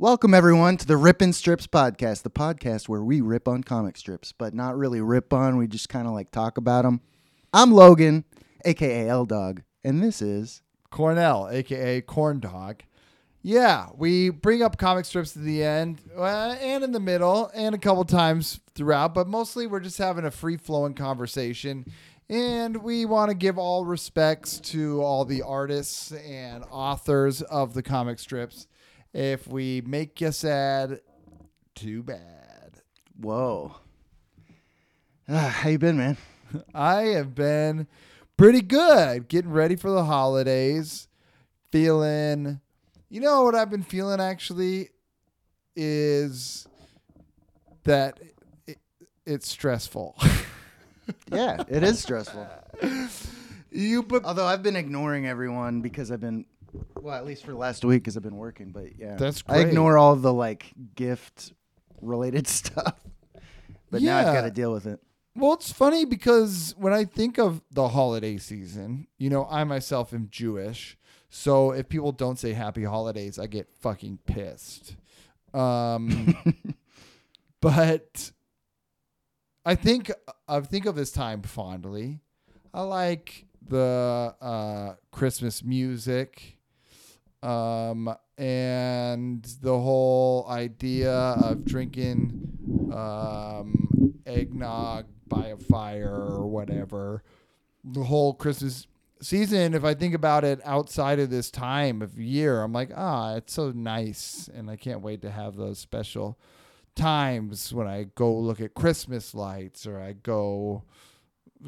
Welcome, everyone, to the Rippin' Strips podcast, the podcast where we rip on comic strips, but not really rip on. We just kind of like talk about them. I'm Logan, aka L Dog, and this is Cornell, aka Corn Dog. Yeah, we bring up comic strips at the end uh, and in the middle and a couple times throughout, but mostly we're just having a free flowing conversation. And we want to give all respects to all the artists and authors of the comic strips. If we make you sad, too bad. Whoa. Ah, how you been, man? I have been pretty good. Getting ready for the holidays. Feeling, you know what I've been feeling actually is that it, it's stressful. Yeah, it is stressful. you but Although I've been ignoring everyone because I've been, well, at least for the last week because I've been working. But yeah, That's I great. ignore all the like gift related stuff. But now I've got to deal with it. well, it's funny because when I think of the holiday season, you know, I myself am Jewish, so if people don't say happy holidays, I get fucking pissed. Um, but I think I think of this time fondly. I like the uh, Christmas music, um, and the whole idea of drinking um, eggnog by a fire or whatever. The whole Christmas season, if I think about it outside of this time of year, I'm like, ah, it's so nice, and I can't wait to have those special times when I go look at Christmas lights or I go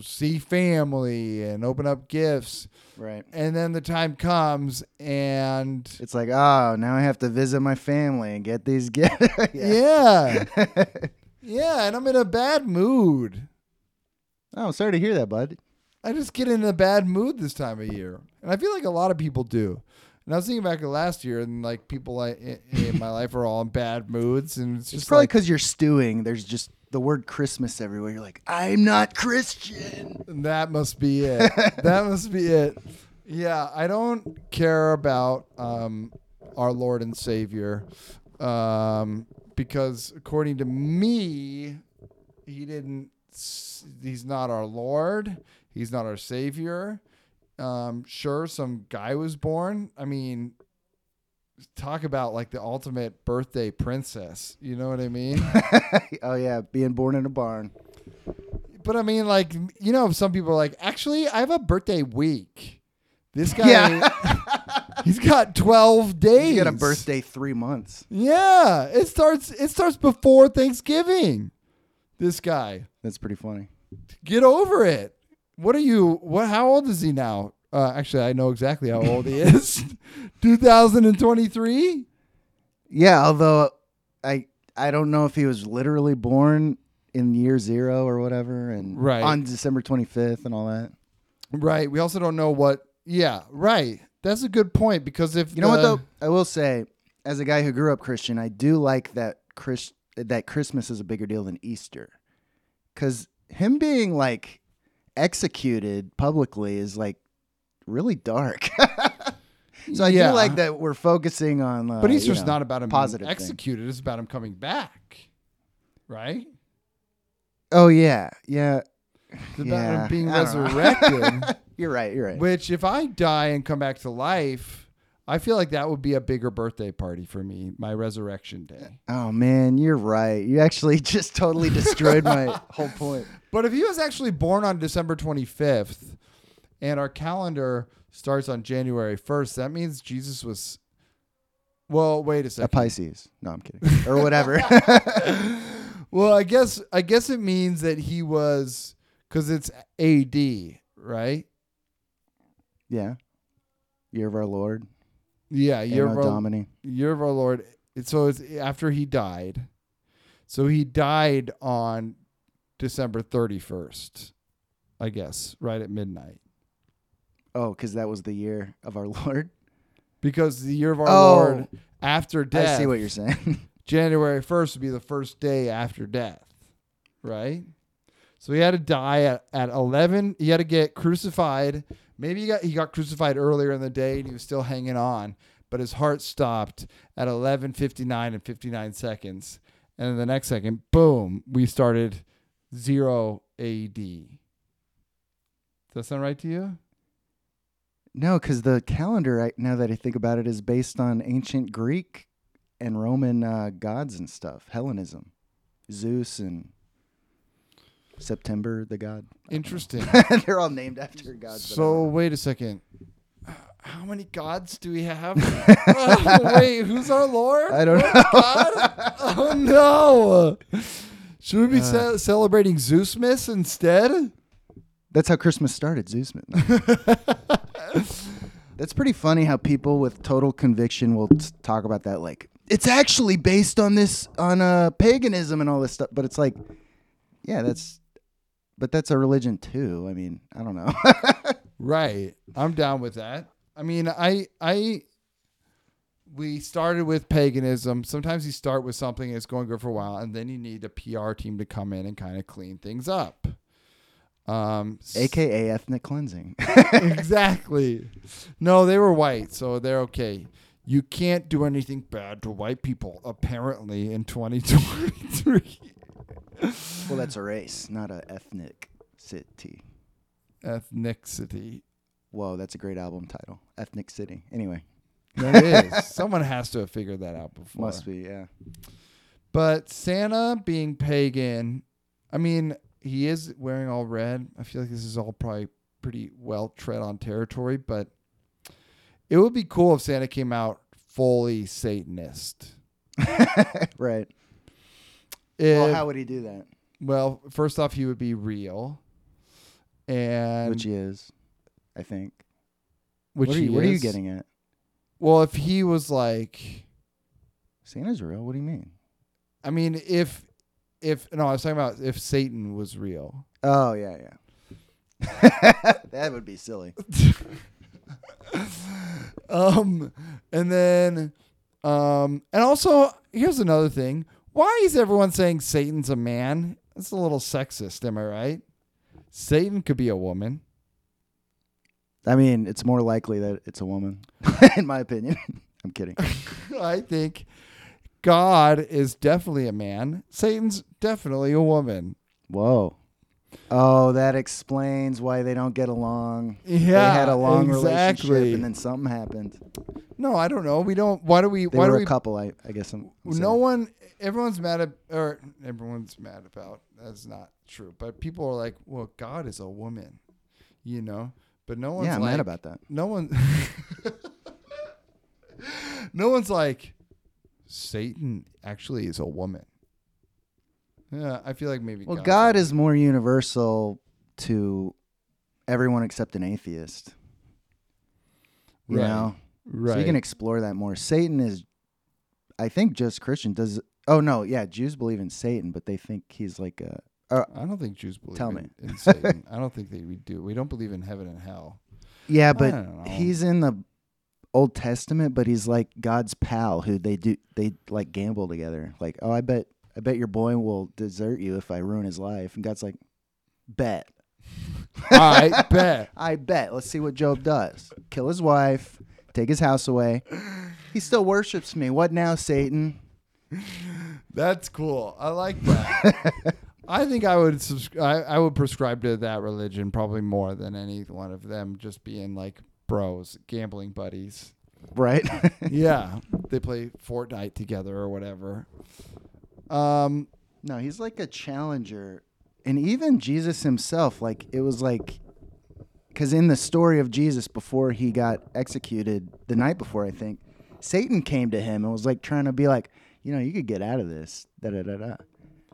see family and open up gifts. Right. And then the time comes and It's like, oh, now I have to visit my family and get these gifts. yeah. Yeah, and I'm in a bad mood. oh, sorry to hear that, bud. I just get in a bad mood this time of year. And I feel like a lot of people do. And I was thinking back to last year and like people like in, in my life are all in bad moods and it's It's just probably like because you're stewing. There's just the word Christmas everywhere. You're like, I'm not Christian. That must be it. that must be it. Yeah, I don't care about um, our Lord and Savior um, because, according to me, he didn't. He's not our Lord. He's not our Savior. Um, sure, some guy was born. I mean, talk about like the ultimate birthday princess. You know what I mean? oh yeah, being born in a barn. But I mean, like, you know, some people are like, actually, I have a birthday week. This guy, Yeah. he's got 12 days. You got a birthday three months. Yeah. It starts, it starts before Thanksgiving. This guy, That's pretty funny. get over it. What are you, what, how old is he now? Uh, actually, I know exactly how old he is. 2023? Yeah, although I I don't know if he was literally born in year zero or whatever, and Right. on December 25th and all that. Right. We also don't know what, yeah, right. That's a good point because if You know what the- though? I will say, as a guy who grew up Christian, I do like that Chris that Christmas is a bigger deal than Easter, because him being like executed publicly is like really dark. so I Yeah. do like that we're focusing on. Uh, But you Easter's know, not about him positive being thing. executed. It's about him coming back, right? Oh yeah, yeah. It's about Yeah, him being I don't know. resurrected. You're right. You're right. which, if I die and come back to life, I feel like that would be a bigger birthday party for me, my resurrection day. Oh man, you're right. You actually just totally destroyed my whole point. But if he was actually born on December 25th and our calendar starts on January 1st, that means Jesus was. Well, wait a second. A. Pisces. No, I'm kidding. Or whatever. Well, I guess I guess it means that he was because it's AD, right? yeah. Year of our Lord. Yeah, year Anno of our, Domini. year of our Lord. So it's after he died. So he died on December thirty first, I guess, right at midnight. Oh, because that was the year of our Lord. Because the year of our Oh. Lord after death, I see what you're saying. January first would be the first day after death, right? So he had to die at, at eleven. He had to get crucified. Maybe he got he got crucified earlier in the day and he was still hanging on. but his heart stopped at 11:59 and 59 seconds. And then the next second, boom, we started 0 AD. Does that sound right to you? No, because the calendar, I, now that I think about it, is based on ancient Greek and Roman uh, gods and stuff. Hellenism, Zeus and September, the god. Interesting. They're all named after gods. So wait a second. How many gods do we have? Oh, wait, who's our Lord? I don't know. God? Oh no! Should we be Uh. ce- celebrating Zeusmas instead? that's how Christmas started, Zeus. That's pretty funny how people with total conviction will t- talk about that. Like, it's actually based on this, on uh, paganism and all this stuff. But it's like, yeah, that's, but that's a religion too. I mean, I don't know. Right. I'm down with that. I mean, I I we started with paganism. Sometimes you start with something it's going good for a while, and then you need a PR team to come in and kind of clean things up. Um, AKA ethnic cleansing. exactly. No, they were white, so they're okay. You can't do anything bad to white people, apparently, in 2023. well, that's a race, not an ethnic city. Ethnicity. Whoa, that's a great album title. Ethnic City. Anyway, That is. Someone has to have figured that out before. must be, yeah. But Santa being pagan, I mean, he is wearing all red. I feel like this is all probably pretty well tread on territory, but it would be cool if Santa came out fully Satanist. right. If, well, how would he do that? well, first off, he would be real. And Which he is, I think. which what are, you, what are you getting at? Well, if he was like, Santa's real. What do you mean? I mean, if if no, I was talking about if Satan was real. Oh yeah, yeah. that would be silly. um, and then, um, and also here's another thing: why is everyone saying Satan's a man? That's a little sexist, am I right? Satan could be a woman. I mean, it's more likely that it's a woman, in my opinion. I'm kidding. I think God is definitely a man. Satan's definitely a woman. Whoa. Oh, that explains why they don't get along. Yeah, they had a long exactly. relationship, and then something happened. No, I don't know. We don't. Why do we? They why were do a we? couple. I, I guess. I'm, I'm No saying. one. Everyone's mad at, or everyone's mad about. That's not true. But people are like, "Well, God is a woman," you know. But no one's Yeah, I'm like, mad about that. no one. no one's like, Satan actually is a woman. Yeah, I feel like maybe. Well, God's God is more universal to everyone except an atheist. You Right, know, right. so you can explore that more. Satan is, I think, just Christian. Does oh no, yeah, Jews believe in Satan, but they think he's like a. Uh, I don't think Jews believe Tell in, me. in Satan. I don't think they we do. We don't believe in heaven and hell. Yeah, but he's in the Old Testament, but he's like God's pal who they do they like gamble together. Like, oh, I bet I bet your boy will desert you if I ruin his life, and God's like, bet. I bet. I bet. Let's see what Job does. Kill his wife, take his house away. He still worships me. What now, Satan? That's cool. I like that. I think I would subscribe. I would prescribe to that religion probably more than any one of them just being like bros, gambling buddies. Right? yeah, they play Fortnite together or whatever. Um, no, he's like a challenger. And even Jesus himself, like, it was like, because in the story of Jesus before he got executed, the night before, I think, Satan came to him and was like trying to be like, you know, you could get out of this. Da da da da.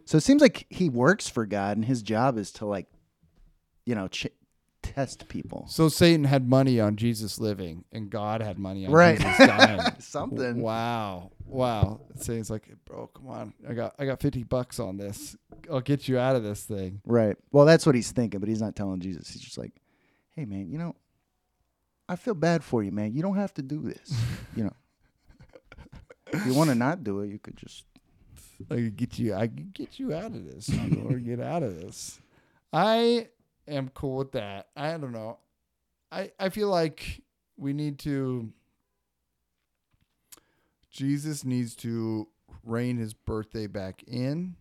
So it seems like he works for God and his job is to, like, you know, ch- test people. so Satan had money on Jesus living, and God had money on Right. Jesus dying. Something. Wow, wow. Satan's like, bro, come on. I got, I got fifty bucks on this. I'll get you out of this thing. Right. Well, that's what he's thinking, but he's not telling Jesus. He's just like, "Hey, man, you know, I feel bad for you, man. You don't have to do this. you know, if you want to not do it, you could just." I could get you. I could get you out of this, or get out of this. I am cool with that. I don't know. I I feel like we need to Jesus needs to rein his birthday back in.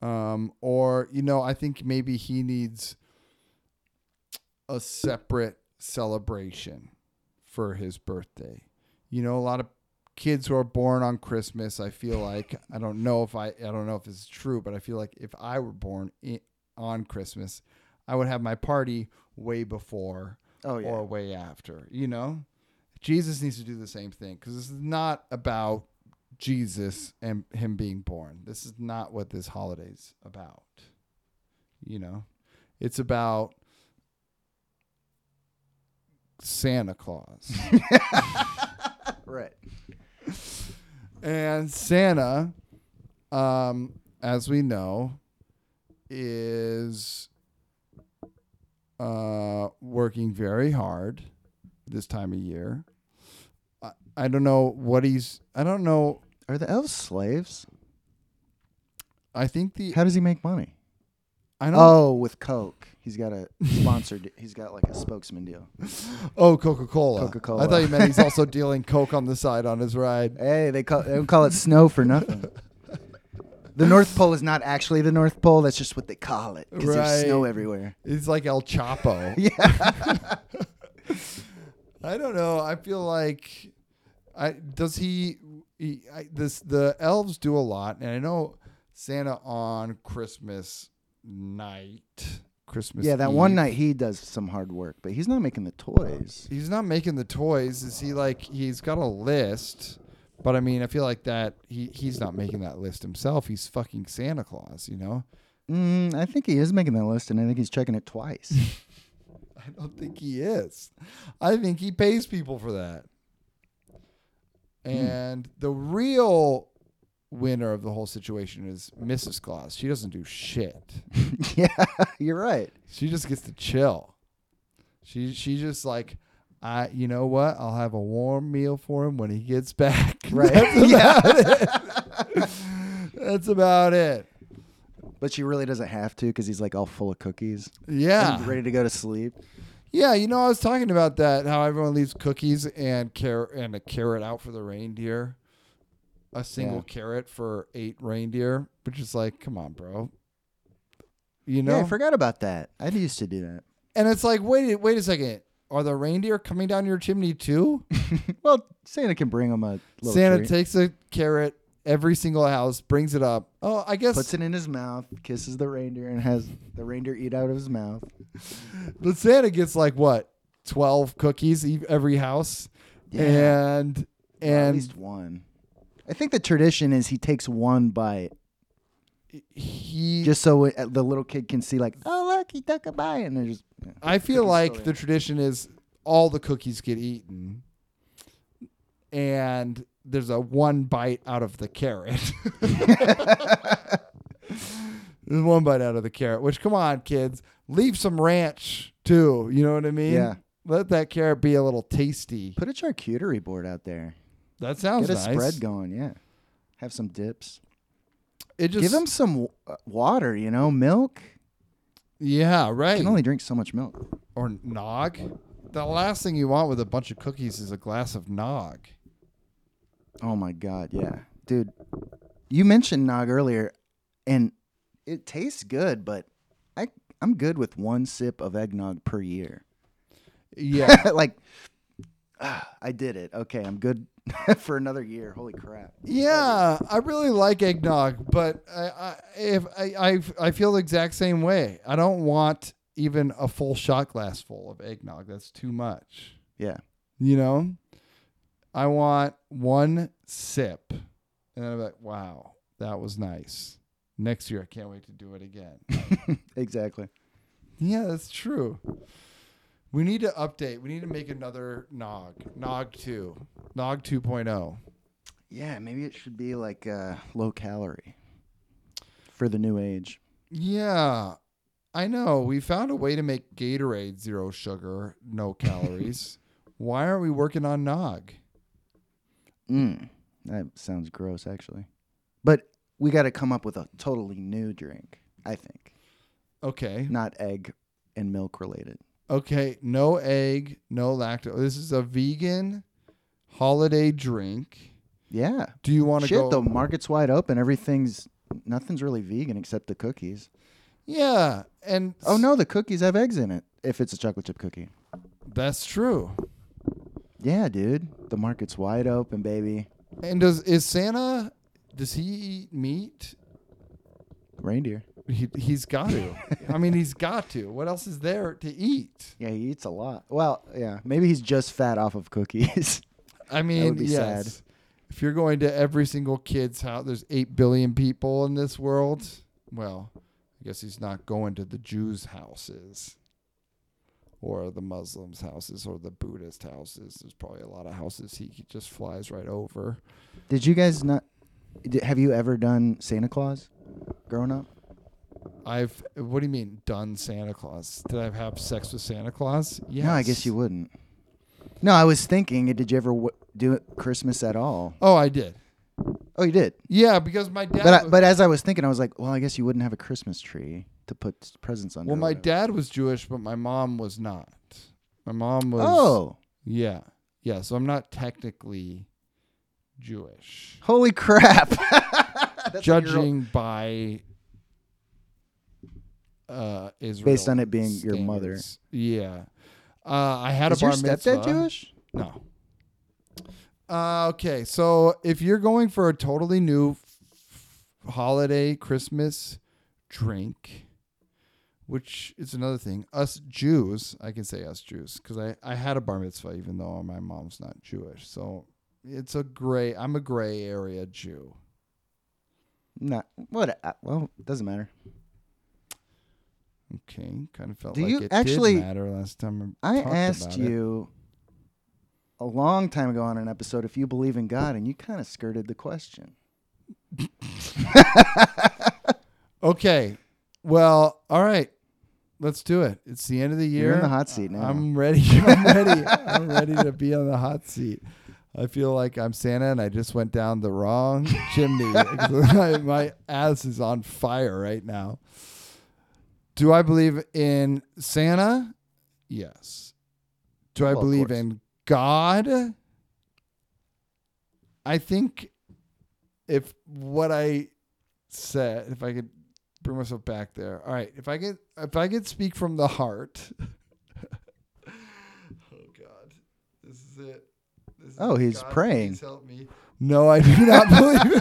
Um, or, you know, I think maybe he needs a separate celebration for his birthday. You know, a lot of kids who are born on Christmas, I feel like I don't know if I I don't know if it's true, but I feel like if I were born in, on Christmas, I would have my party way before Oh yeah. or way after. You know, Jesus needs to do the same thing because this is not about Jesus and him being born. This is not what this holiday's about. You know, it's about Santa Claus. right. And Santa, um, as we know, is uh, working very hard this time of year. I, I don't know what he's. I don't know. Are the elves slaves? I think the. How does he make money? I don't. Oh, with Coke. He's got a sponsored. he's got like a spokesman deal. Oh, Coca Cola. Coca-Cola. I thought you meant he's also dealing Coke on the side on his ride. Hey, they call they don't call it snow for nothing. The North Pole is not actually the North Pole. That's just what they call it because there's snow everywhere. It's like El Chapo. Yeah. I don't know. I feel like I does he, he I, this the elves do a lot, and I know Santa on Christmas night, Christmas. yeah, that one Eve, night he does some hard work, but he's not making the toys. He's not making the toys. Is he like he's got a list? But I mean, I feel like that he he's not making that list himself. He's fucking Santa Claus, you know. Mm, I think he is making that list, and I think he's checking it twice. I don't think he is. I think he pays people for that. And the real winner of the whole situation is Mrs. Claus. She doesn't do shit. yeah, you're right. She just gets to chill. She she just like I you know what? I'll have a warm meal for him when he gets back. Right. That's Yeah. about it. That's about it. But she really doesn't have to because he's like all full of cookies, Yeah. and ready to go to sleep. Yeah, you know, I was talking about that. How everyone leaves cookies and carrot and a carrot out for the reindeer, a single Yeah. carrot for eight reindeer, which is like, come on, bro. You Yeah, know, I forgot about that. I used to do that. and it's like, wait, wait a second. Are the reindeer coming down your chimney too? well, Santa can bring them a little Santa treat. takes a carrot every single house, brings it up. Oh, I guess puts it in his mouth, kisses the reindeer, and has the reindeer eat out of his mouth. but Santa gets like what twelve cookies every house, and Well, and at least one. I think the tradition is he takes one bite he just so it, the little kid can see, like, oh look, he took a bite, and then just. yeah. I feel like the tradition is all the cookies get eaten, and there's a one bite out of the carrot. there's one bite out of the carrot. Which, come on, kids, leave some ranch too. You know what I mean? Yeah. Let that carrot be a little tasty. Put a charcuterie board out there. That sounds Get a nice. spread going. Yeah. Have some dips. It just Give him some w- uh, water. You know, milk. yeah, right. You can only drink so much milk. or nog. The last thing you want with a bunch of cookies is a glass of nog. Oh my god, yeah, dude. You mentioned nog earlier, and it tastes good, but I I'm good with one sip of eggnog per year. Yeah. like, ah, I did it. Okay, I'm good for another year. Holy crap. Yeah, I really like eggnog, but I, I if I, I I feel the exact same way. I don't want even a full shot glass full of eggnog. That's too much. Yeah. You know, I want one sip, and then I'm like, wow, that was nice. Next year, I can't wait to do it again. Exactly. yeah, that's true. We need to update. We need to make another nog, nog two, nog oh. 2.0. Yeah, maybe it should be like uh, low calorie for the new age. Yeah, I know. We found a way to make Gatorade zero sugar, no calories. Why aren't we working on Nog? Mm, that sounds gross, actually. But we got to come up with a totally new drink. I think Okay. not egg and milk related. Okay. No egg, no lactose. This is a vegan holiday drink. Yeah. Do you want to Shit, go? the market's wide open. Everything's nothing's really vegan except the cookies. Yeah, and Oh no, the cookies have eggs in it. If it's a chocolate chip cookie. that's true. Yeah, dude. The market's wide open, baby. And does is Santa? Does he eat meat? Reindeer. He he's got to. I mean, he's got to. What else is there to eat? Yeah, he eats a lot. Well, yeah. Maybe he's just fat off of cookies. I mean, yes. sad. If you're going to every single kid's house, there's eight billion people in this world. Well, I guess he's not going to the Jews' houses, or the Muslims' houses, or the Buddhist houses. There's probably a lot of houses he just flies right over. Did you guys not have you ever done Santa Claus growing up? I've. What do you mean done Santa Claus? Did I have sex with Santa Claus? Yes. No, I guess you wouldn't. No, I was thinking, uh, did you ever w- do it Christmas at all? Oh, I did. Oh, you did. Yeah, because my dad. But I, was- but as I was thinking, I was like, well, I guess you wouldn't have a Christmas tree to put presents under. well, my dad was Jewish, but my mom was not. My mom was. Oh, Yeah, yeah. So I'm not technically Jewish, holy crap! That's like your- judging by uh Israel Based on it being your mother. standards. Yeah. Uh, I had is a your bar stepdad mitzvah. Jewish? No. Uh, okay, so if you're going for a totally new f- holiday Christmas drink, which is another thing, us Jews, I can say us Jews because I I had a bar mitzvah even though my mom's not Jewish, so it's a gray. I'm a gray area Jew. Not what? uh, Well, it doesn't matter. Okay, kind of felt Do like you it actually- did matter last time. I talked asked about it. you a long time ago on an episode if you believe in God, and you kind of skirted the question. Okay, well, all right. Let's do it. It's the end of the year. You're in the hot seat now. I'm ready. I'm ready. I'm ready to be on the hot seat. I feel like I'm Santa and I just went down the wrong chimney. my ass is on fire right now. Do I believe in Santa? Yes. Do I Well, believe in God? I think if what I said, if I could bring myself back there. All right, if I could if I could speak from the heart. oh god. This is it. This is Oh, he's God, praying. Please help me. No, I do not believe.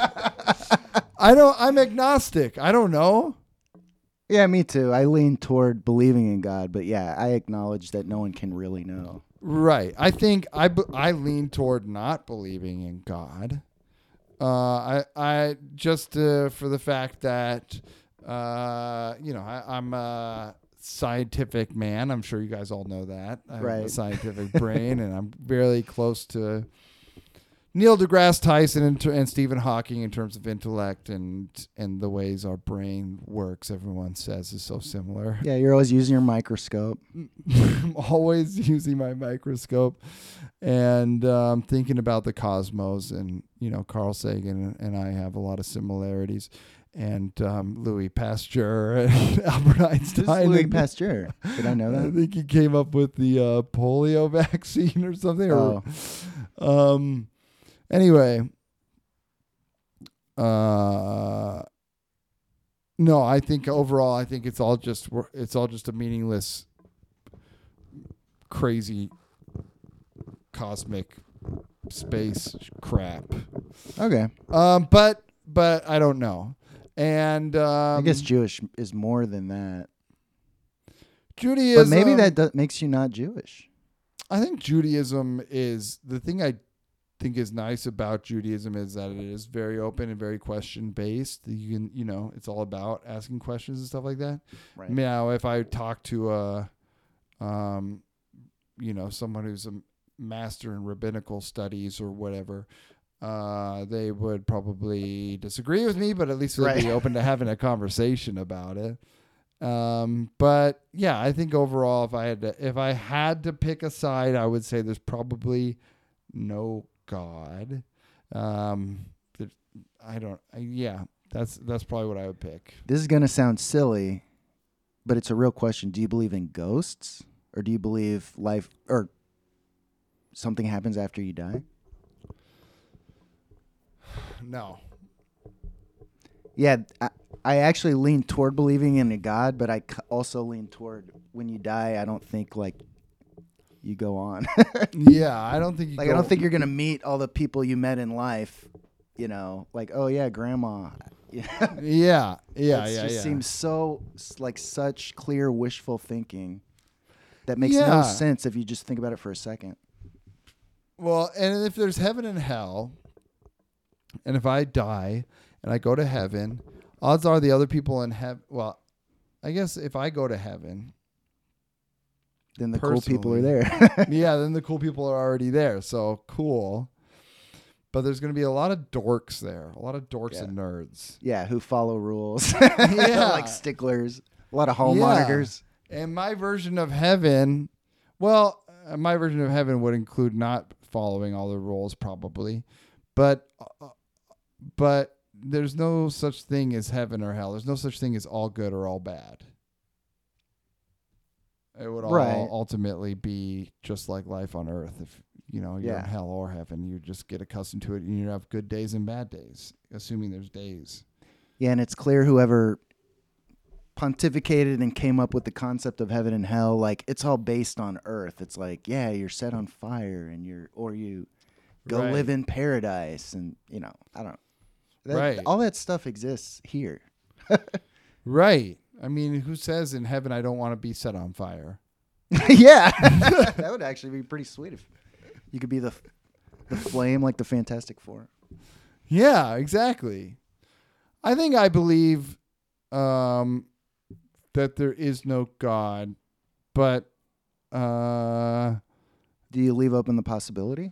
I don't I'm agnostic. I don't know. Yeah, me too. I lean toward believing in God, but yeah, I acknowledge that no one can really know. Right. I think I, I lean toward not believing in God. Uh, I I just uh, for the fact that uh, you know I, I'm a scientific man. I'm sure you guys all know that. I have a scientific brain, and I'm very close to Neil deGrasse Tyson and, and Stephen Hawking in terms of intellect and and the ways our brain works. Everyone says is so similar. Yeah, you're always using your microscope. I'm always using my microscope and um, thinking about the cosmos. And, you know, Carl Sagan and I have a lot of similarities. And um, Louis Pasteur and Albert Einstein. Louis Pasteur. Did I know that? I think he came up with the uh, polio vaccine or something. Or, Oh, um. Anyway. Uh. No, I think overall, I think it's all just it's all just a meaningless, crazy, cosmic space crap. okay. Um, but but I don't know, and um, I guess Jewish is more than that. Judaism. But maybe that do- makes you not Jewish. I think Judaism is the thing I think is nice about Judaism is that it is very open and very question based. You can, you know, it's all about asking questions and stuff like that. Right. Now, if I talk to a, um, you know, someone who's a master in rabbinical studies or whatever, uh, they would probably disagree with me, but at least they'd Right. be open to having a conversation about it. Um, but yeah, I think overall, if I had to, if I had to pick a side, I would say there's probably no God. Um, I don't. I, yeah, that's that's probably what I would pick. This is gonna sound silly, but it's a real question. Do you believe in ghosts, or do you believe life or something happens after you die? no. Yeah, I, I actually lean toward believing in a God, but I also lean toward when you die, I don't think like you go on. Yeah, I don't think you. like I don't think you're gonna meet all the people you met in life. You know, like oh yeah, grandma. Yeah, Yeah, yeah, That yeah, just yeah. seems so like such clear wishful thinking. That makes Yeah. no sense if you just think about it for a second. Well, and if there's heaven and hell, and if I die and I go to heaven, odds are the other people in heaven. Well, I guess if I go to heaven, Then the cool people are there. yeah, then the cool people are already there. So cool. But there's going to be a lot of dorks there, a lot of dorks Yeah. and nerds. yeah, who follow rules. Yeah. like sticklers. A lot of hall Yeah. monitors. And my version of heaven, well, uh, my version of heaven would include not following all the rules, probably, but uh, but there's no such thing as heaven or hell. There's no such thing as all good or all bad. It would all Right. ultimately be just like life on earth. If you know you're in hell or heaven, you just get accustomed to it, and you have good days and bad days, assuming there's days. Yeah, and it's clear whoever pontificated and came up with the concept of heaven and hell, like it's all based on earth. It's like, yeah, you're set on fire and you're or you go Right. live in paradise and you know, I don't that, Right. all that stuff exists here. Right. I mean, who says in heaven I don't want to be set on fire? yeah. that would actually be pretty sweet if you could be the the flame like the Fantastic Four. Yeah, exactly. I think I believe um, that there is no God, but uh, Do you leave open the possibility?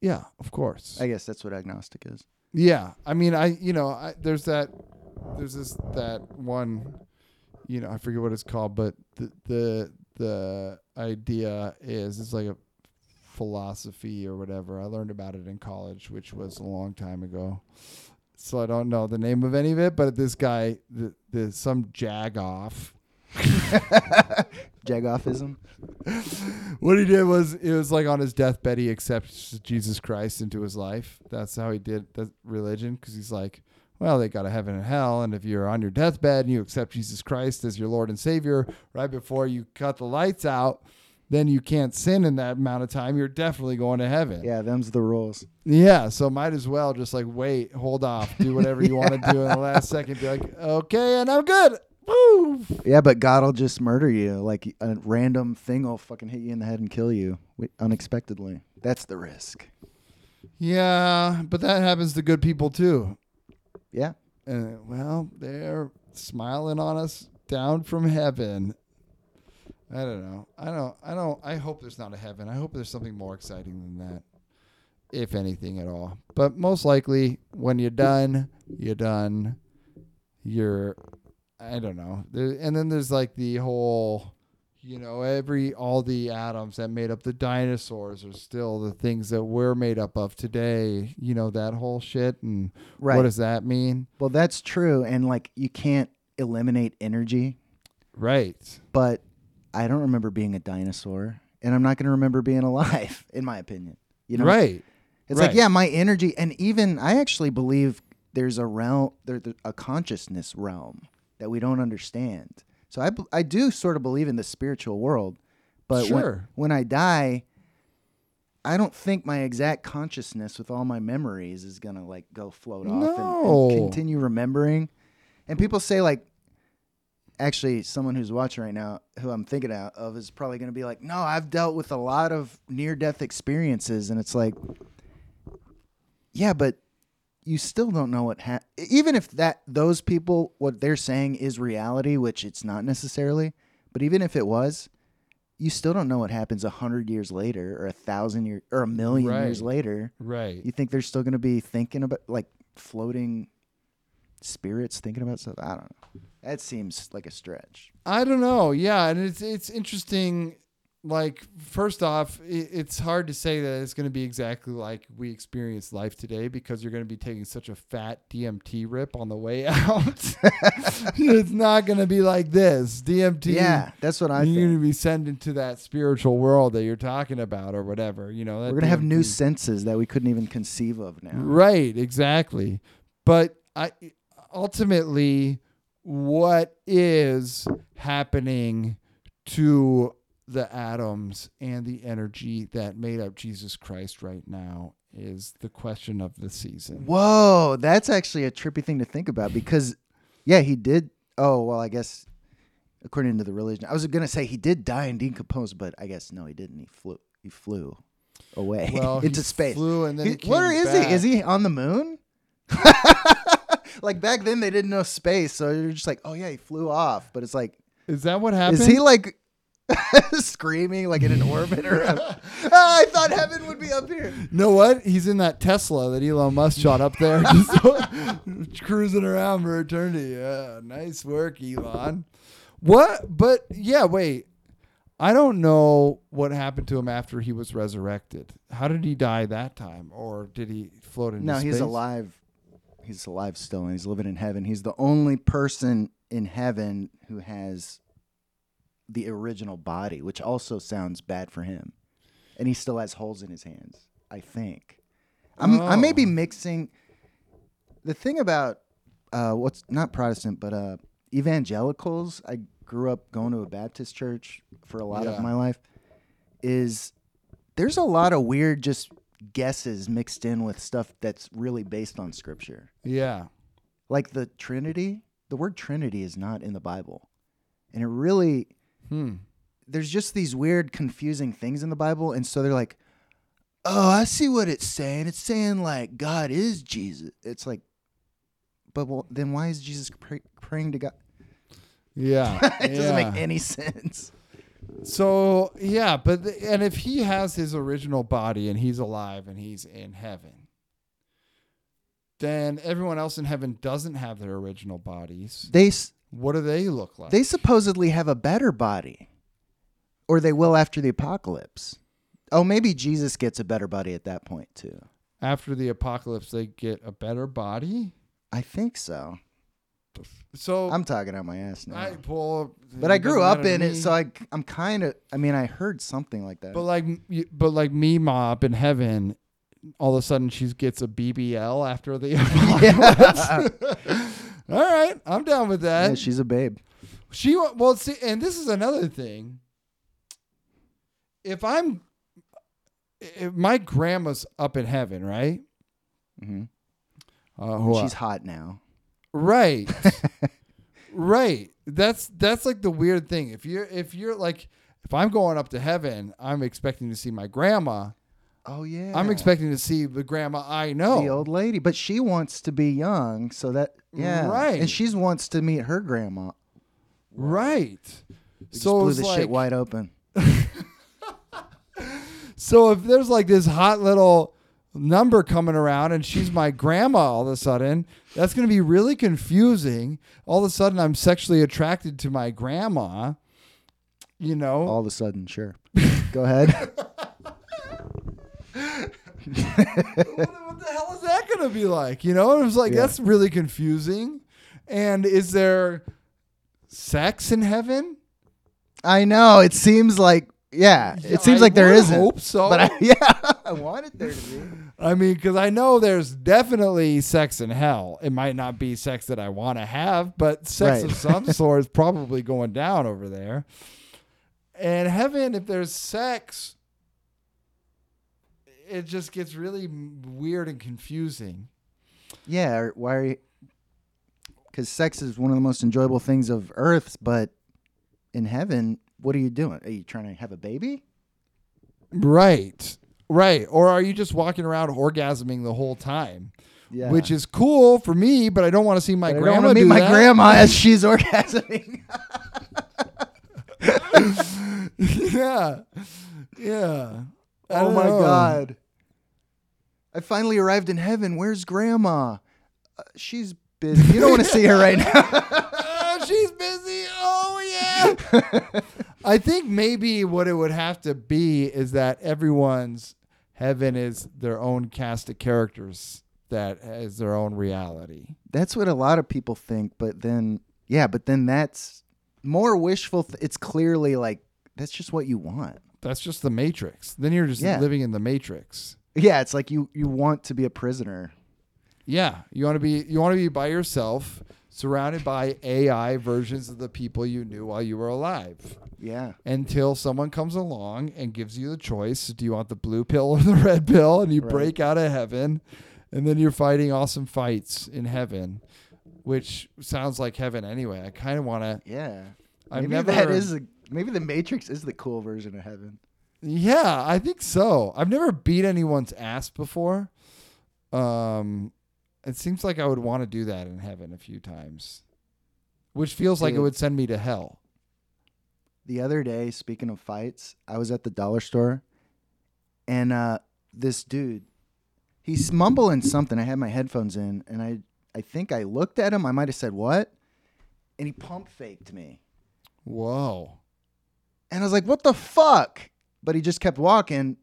yeah, of course. I guess that's what agnostic is. yeah, I mean, I you know, I, there's that, there's this that one, you know, I forget what it's called, but the the the idea is it's like a philosophy or whatever. I learned about it in college, which was a long time ago. So I don't know the name of any of it, but this guy, the, the some jagoff, Jagoffism. what he did was it was like on his deathbed he accepts Jesus Christ into his life. That's how he did the religion because he's like, well, they got a heaven and hell, and if you're on your deathbed and you accept Jesus Christ as your Lord and Savior right before you cut the lights out, then you can't sin in that amount of time. You're definitely going to heaven. Yeah, them's the rules. Yeah, so might as well just like wait, hold off, do whatever you want to do in the last second. Be like, okay, and I'm good. Woo! Yeah, but God will just murder you. Like a random thing will fucking hit you in the head and kill you unexpectedly. That's the risk. Yeah, but that happens to good people too. Yeah. And well, they're smiling on us down from heaven. I don't know. I don't. I don't. I hope there's not a heaven. I hope there's something more exciting than that, if anything at all. But most likely, when you're done, you're done. You're. I don't know. There, and then there's like the whole, you know, every all the atoms that made up the dinosaurs are still the things that we're made up of today. You know that whole shit and Right. what does that mean? well, that's true. And like you can't eliminate energy, Right. but I don't remember being a dinosaur. And I'm not going to remember being alive, in my opinion. You know? right. It's right. like, yeah, my energy. And even I actually believe there's a realm, there's a consciousness realm that we don't understand. So I, I do sort of believe in the spiritual world. But Sure. when, when I die, I don't think my exact consciousness with all my memories is gonna like go float off and- and, continue remembering. And people say like, actually, someone who's watching right now, who I'm thinking out of, is probably gonna be like, "No, I've dealt with a lot of near-death experiences," and it's like, yeah, but you still don't know what ha- even if that those people what they're saying is reality, which it's not necessarily, but even if it was, you still don't know what happens a hundred years later or a thousand years or a million years later. Right. You think they're still going to be thinking about like floating spirits thinking about stuff? I don't know. That seems like a stretch. I don't know. Yeah, and it's it's interesting like first off, it's hard to say that it's going to be exactly like we experience life today because you're going to be taking such a fat DMT rip on the way out. it's not going to be like this. DMT. Yeah, that's what I you're going to be sent into that spiritual world that you're talking about, or whatever. You know, We're gonna have new senses that we couldn't even conceive of now. Right, exactly. But I ultimately what is happening to the atoms and the energy that made up Jesus Christ right now is the question of the season. Whoa, that's actually a trippy thing to think about because, yeah, he did. Oh well, I guess according to the religion, I was gonna say he did die and decompose, but I guess no, he didn't. He flew. He flew away Well, into space. flew and then He- he where is he? Is he on the moon? like back then, they didn't know space, so you're just like, oh yeah, he flew off. But it's like, Is that what happened? is he like screaming like in an orbit or? Ah, I thought heaven would be up here. know what? He's in that Tesla that Elon Musk shot up there, just cruising around for eternity. Yeah, nice work, Elon. What? But yeah, wait. I don't know what happened to him after he was resurrected. How did he die that time, or did he float into No, space? No, he's alive. He's alive still, and he's living in heaven. He's the only person in heaven who has the original body, which also sounds bad for him. And he still has holes in his hands. I think. I'm. I may be Oh. mixing. The thing about uh, what's not Protestant, but uh, evangelicals. I grew up going to a Baptist church for a lot Yeah. of my life. Is there's a lot of weird just guesses mixed in with stuff that's really based on scripture. Yeah. Like the Trinity, the word Trinity is not in the Bible. And it really Hmm. there's just these weird confusing things in the Bible and so they're like, "Oh, I see what it's saying. It's saying like God is Jesus." It's like but well, then why is Jesus pray- praying to God? Yeah. it doesn't make any sense. So yeah, but the, and if he has his original body and he's alive and he's in heaven, then everyone else in heaven doesn't have their original bodies. They What do they look like? they supposedly have a better body. Or they will after the apocalypse. Oh, maybe Jesus gets a better body at that point too. After the apocalypse, they get a better body. I think so. So I'm talking out my ass now. I well, but I grew up in it, so I I'm kind of. I mean, I heard something like that. But like, but like me, ma up in heaven, all of a sudden she gets a BBL after the apocalypse. all right, I'm down with that. yeah, she's a babe. She well see, and this is another thing. If I'm, if my grandma's up in heaven, right? Mm-hmm. Uh, I- She's hot now. right, right. That's that's like the weird thing. If you're if you're like if I'm going up to heaven, I'm expecting to see my grandma. Oh yeah. I'm expecting to see the grandma I know. the old lady, but she wants to be young, so that yeah, Right. And she wants to meet her grandma. right. We So blew the like, shit wide open. So if there's like this hot little number coming around and she's my grandma all of a sudden, that's going to be really confusing. All of a sudden, I'm sexually attracted to my grandma. You know, All of a sudden, sure. Go ahead. the hell is that going to be like? You know, and it was like Yeah. that's really confusing. And is there sex in heaven? I know. It seems like yeah. Yeah, It seems I like there isn't. hope so. But I, yeah, I want it there to be. I mean, because I know there's definitely sex in hell. It might not be sex that I want to have, but sex Right. of some sort is probably going down over there. And heaven, if there's sex, it just gets really weird and confusing. Yeah. Why? Are you? Because sex is one of the most enjoyable things of Earth, but in heaven, what are you doing? Are you trying to have a baby? Right. Right. Or are you just walking around orgasming the whole time? Yeah. Which is cool for me, but I don't want to see my But I don't grandma want to meet do my that. grandma as she's orgasming. yeah. Yeah. Oh my know. god! I finally arrived in heaven. Where's grandma? Uh, she's busy. You don't want to see her right now. oh, she's busy. Oh yeah. I think maybe what it would have to be is that everyone's heaven is their own cast of characters that has their own reality. That's what a lot of people think, but then yeah, but then that's more wishful. Th- it's clearly like that's just what you want. That's just the matrix. Then you're just Yeah. living in the matrix. Yeah, it's like you you want to be a prisoner. Yeah, you want to be you want to be by yourself, surrounded by AI versions of the people you knew while you were alive. Yeah. Until someone comes along and gives you the choice: do you want the blue pill or the red pill? And you Right. break out of heaven, and then you're fighting awesome fights in heaven, which sounds like heaven anyway. I kind of want to. Yeah. I've maybe never. that is a, maybe the Matrix is the cool version of heaven. Yeah, I think so. I've never beat anyone's ass before. Um, it seems like I would want to do that in heaven a few times, which feels like it would send me to hell. The other day, speaking of fights, I was at the dollar store and uh, this dude, he's mumbling something. I had my headphones in and I, I think I looked at him. I might have said, What? And he pump faked me. Whoa. And I was like, What the fuck? But he just kept walking.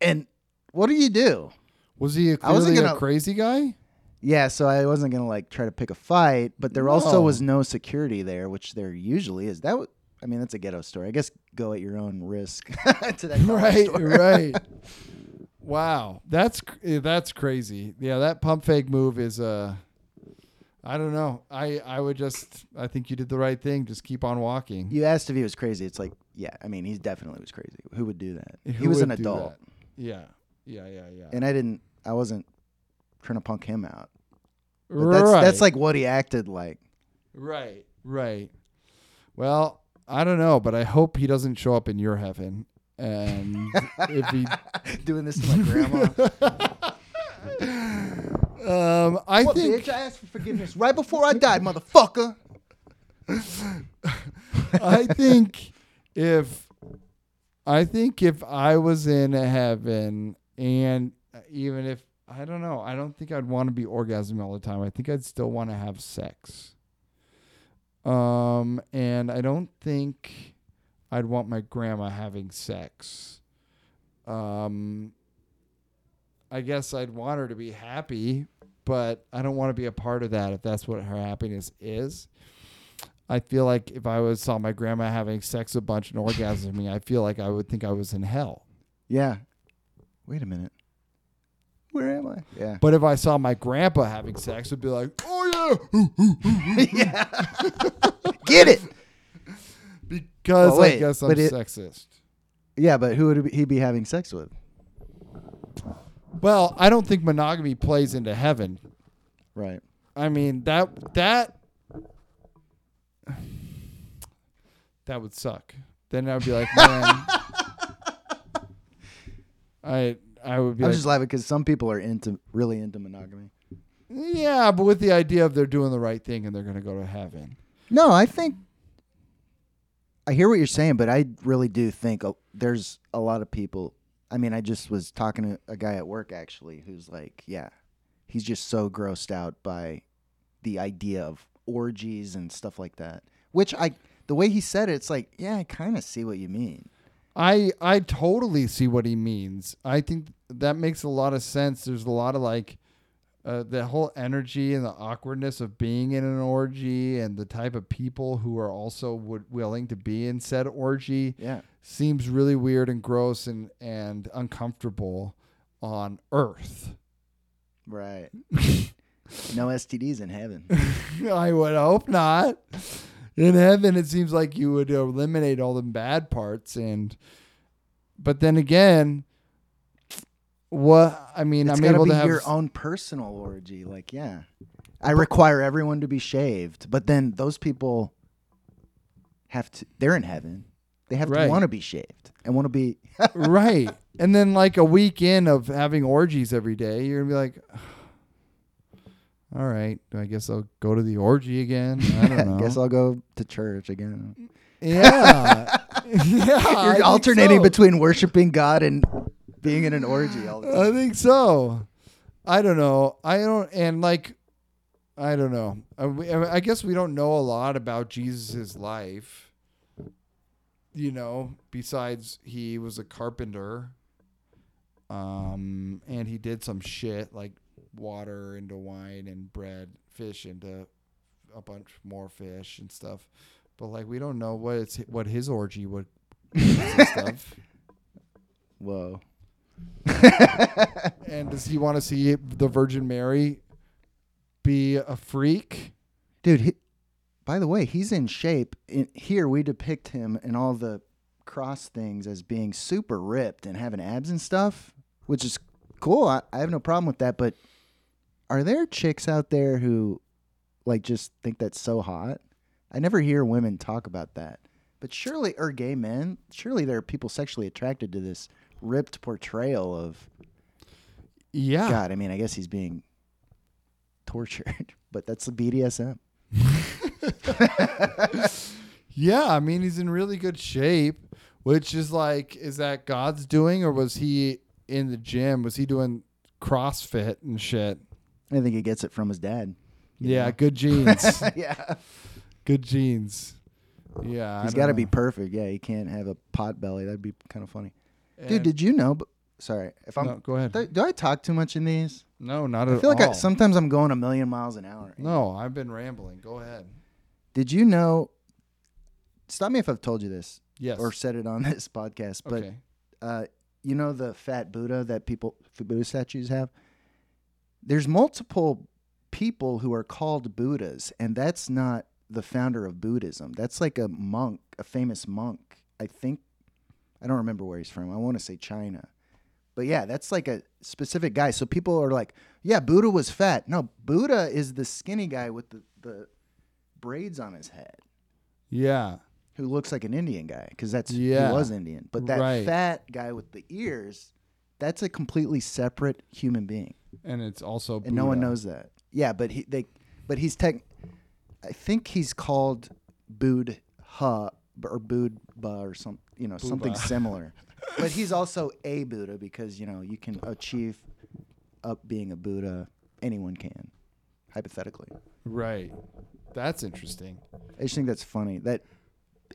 And what do you do? Was he I wasn't clearly a gonna- crazy guy? Yeah, so I wasn't gonna like try to pick a fight, but there also was no security there, which there usually is. That would, I mean, that's a ghetto story. I guess go at your own risk to that right, right. Wow, that's eh, that's crazy. Yeah, that pump fake move is uh I don't know. I I would just I think you did the right thing. Just keep on walking. You asked if he was crazy. It's like, yeah, I mean, he definitely was crazy. Who would do that? he was an adult? Yeah. Yeah, yeah, yeah. and I didn't. I wasn't trying to punk him out. But right. that's that's like what he acted like. Right, right. Well, I don't know, but I hope he doesn't show up in your heaven. And if he, Doing this to my grandma. um, I what, think bitch? I asked for forgiveness right before I died, motherfucker. I think if I think if I was in heaven and even if I don't know, I don't think I'd want to be orgasming all the time. I think I'd still want to have sex. Um and I don't think I'd want my grandma having sex. Um I guess I'd want her to be happy, but I don't want to be a part of that if that's what her happiness is. I feel like if I was saw my grandma having sex a bunch and orgasming, me, I feel like I would think I was in hell. Yeah. Wait a minute. Where am I? Yeah. But if I saw my grandpa having sex, I'd be like, "Oh yeah," yeah. Get it. because Oh, wait, I guess I'm it- sexist. Yeah, but who would he be having sex with? Well, I don't think monogamy plays into heaven. Right. I mean that that that would suck. Then I'd be like, man, I I would be I'm like, just laughing because some people are into really into monogamy. yeah, but with the idea of they're doing the right thing and they're gonna go to heaven. No, I think I hear what you're saying, but I really do think uh, there's a lot of people. I mean, I just was talking to a guy at work actually who's like, yeah, he's just so grossed out by the idea of orgies and stuff like that. Which I, the way he said it, it's like, yeah, I kind of see what you mean. I I totally see what he means. I think that makes a lot of sense. There's a lot of like uh, the whole energy and the awkwardness of being in an orgy and the type of people who are also would, willing to be in said orgy Yeah. seems really weird and gross and and uncomfortable on earth. Right. no STDs in heaven. I would hope not. In heaven, it seems like you would eliminate all the bad parts, and but then again, what I mean, It's I'm able be to have your own personal orgy. Like, yeah, I require everyone to be shaved, but then those people have to. They're in heaven. They have Right. to want to be shaved and want to be. right, and then like a week in of having orgies every day, you're gonna be like. All right, I guess I'll go to the orgy again. I don't know. Guess I'll go to church again. yeah, yeah. I You're alternating so. between worshiping God and being in an orgy all the time. I think so. I don't know. I don't, and like, I don't know. I, I guess we don't know a lot about Jesus's life. you know, besides he was a carpenter, um, and he did some shit like water into wine and bread, fish into a bunch more fish and stuff. But like, we don't know what it's what his orgy would. Whoa. And does he want to see the Virgin Mary be a freak? Dude, he, by the way, he's in shape. In, here we depict him and all the cross things as being super ripped and having abs and stuff, which is cool. I, I have no problem with that. But are there chicks out there who like just think that's so hot? I never hear women talk about that. But surely, or gay men, surely there are people sexually attracted to this ripped portrayal of Yeah. God. I mean, I guess he's being tortured, but that's the BDSM. Yeah, I mean he's in really good shape, which is like is that God's doing or was he in the gym? Was he doing CrossFit and shit? I think he gets it from his dad. Yeah, know? good genes. yeah. good genes. Yeah. He's got to be perfect. Yeah, he can't have a pot belly. That'd be kind of funny. Dude, did you know? But sorry, if I'm no, go ahead. do, do I talk too much in these? no, not at all. I feel like. I, sometimes I'm going a million miles an hour. no, I've been rambling. Go ahead. Did you know? Stop me if I've told you this Yes. or said it on this podcast, but okay. uh, you know the fat Buddha that people Buddha statues have. There's multiple people who are called Buddhas, and that's not the founder of Buddhism. That's like a monk, a famous monk. I think I don't remember where he's from. I want to say China. But yeah, that's like a specific guy. So people are like, yeah, Buddha was fat. No, Buddha is the skinny guy with the, the braids on his head Yeah. who looks like an Indian guy because that's Yeah. he was Indian. But that Right. fat guy with the ears, that's a completely separate human being, And it's also and no one knows that. Yeah, but he they, but he's tech. I think he's called Buddha or Buddha or some you know something similar. but he's also a Buddha because you know you can achieve up being a Buddha. Anyone can, hypothetically. Right. That's interesting. I just think that's funny that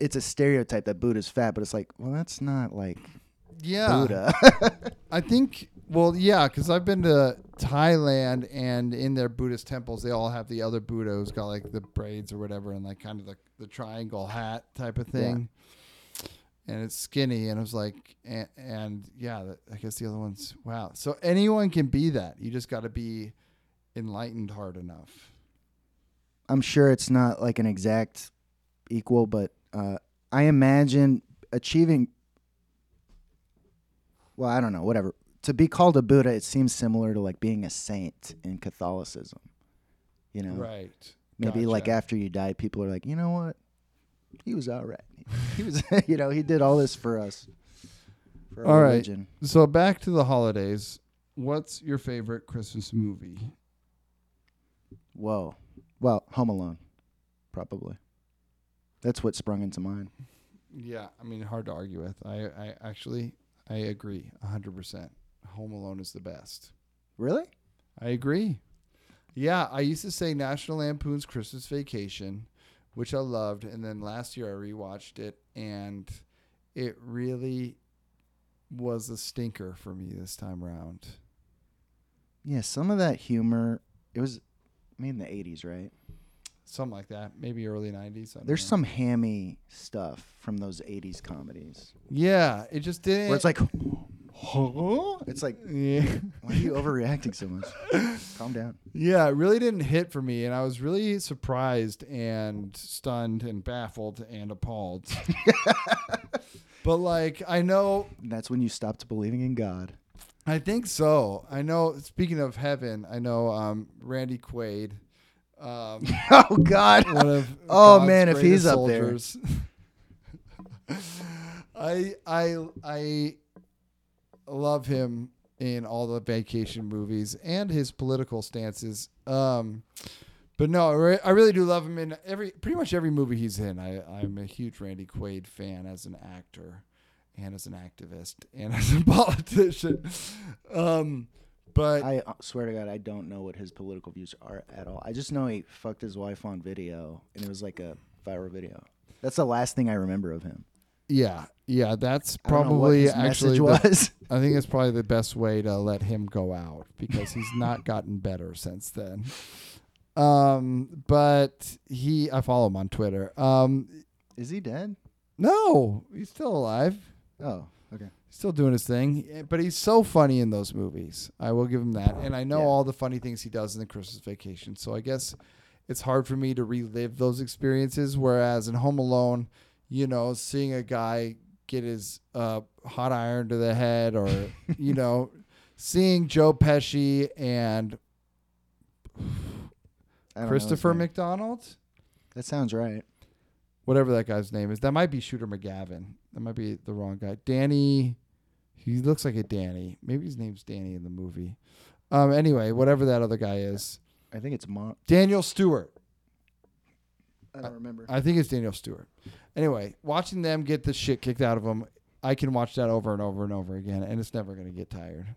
it's a stereotype that Buddha's fat, but it's like, well, that's not like Yeah. Buddha. I think, well, yeah, because I've been to Thailand and in their Buddhist temples, they all have the other Buddha who's got like the braids or whatever and like kind of the, the triangle hat type of thing. And it's skinny. And I was like, and, and yeah, I guess the other one's, wow. So anyone can be that. You just got to be enlightened hard enough. I'm sure it's not like an exact equal, but uh, I imagine achieving. Well, I don't know. Whatever. To be called a Buddha, it seems similar to like being a saint in Catholicism. You know, Right. maybe like after you die, people are like, you know what? He was all right. He was, you know, he did all this for us. For our All right. religion. So back to the holidays. What's your favorite Christmas movie? Whoa. Well, Home Alone, probably. That's what sprung into mind. Yeah, I mean, hard to argue with. I, I actually, I agree, hundred percent. Home Alone is the best. Really? I agree. Yeah, I used to say National Lampoon's Christmas Vacation, which I loved, and then last year I rewatched it, and it really was a stinker for me this time around. Yeah, some of that humor. It was made in the '80s, right? Something like that, maybe early '90s. I There's know. some hammy stuff from those '80s comedies Yeah, it just didn't. where it's like, huh? It's like, yeah. why are you overreacting so much? Calm down. Yeah, it really didn't hit for me, and I was really surprised and stunned and baffled and appalled. but like, I know, And that's when you stopped believing in God. I think so. I know. Speaking of heaven, I know um, Randy Quaid, um, Oh God. Oh, God's man, if he's greatest up there. I I I love him in all the vacation movies and his political stances. Um, but no, I re- I really do love him in every pretty much every movie he's in. I I'm a huge Randy Quaid fan as an actor and as an activist and as a politician. Um, but I uh, swear to God, I don't know what his political views are at all. I just know he fucked his wife on video, and it was like a viral video. That's the last thing I remember of him. Yeah, yeah, that's I don't know what probably actually. the-. I think it's probably the best way to let him go out because he's not gotten better since then. Um, but he, I follow him on Twitter. Um, Is he dead? no, he's still alive. Oh, okay. still doing his thing, eh, but he's so funny in those movies. I will give him that. And I know Yeah. all the funny things he does in the Christmas Vacation. So I guess it's hard for me to relive those experiences. Whereas in Home Alone, you know, seeing a guy get his uh, hot iron to the head, or you know, seeing Joe Pesci and I don't know his Christopher. McDonald, That sounds right. whatever that guy's name is. That might be Shooter McGavin. That might be the wrong guy. Danny. He looks like a Danny. Maybe his name's Danny in the movie. Um. Anyway, whatever that other guy is, I think it's Mar. Daniel Stewart. I don't remember. I think it's Daniel Stewart. Anyway, watching them get the shit kicked out of them, I can watch that over and over and over again, and it's never gonna get tired.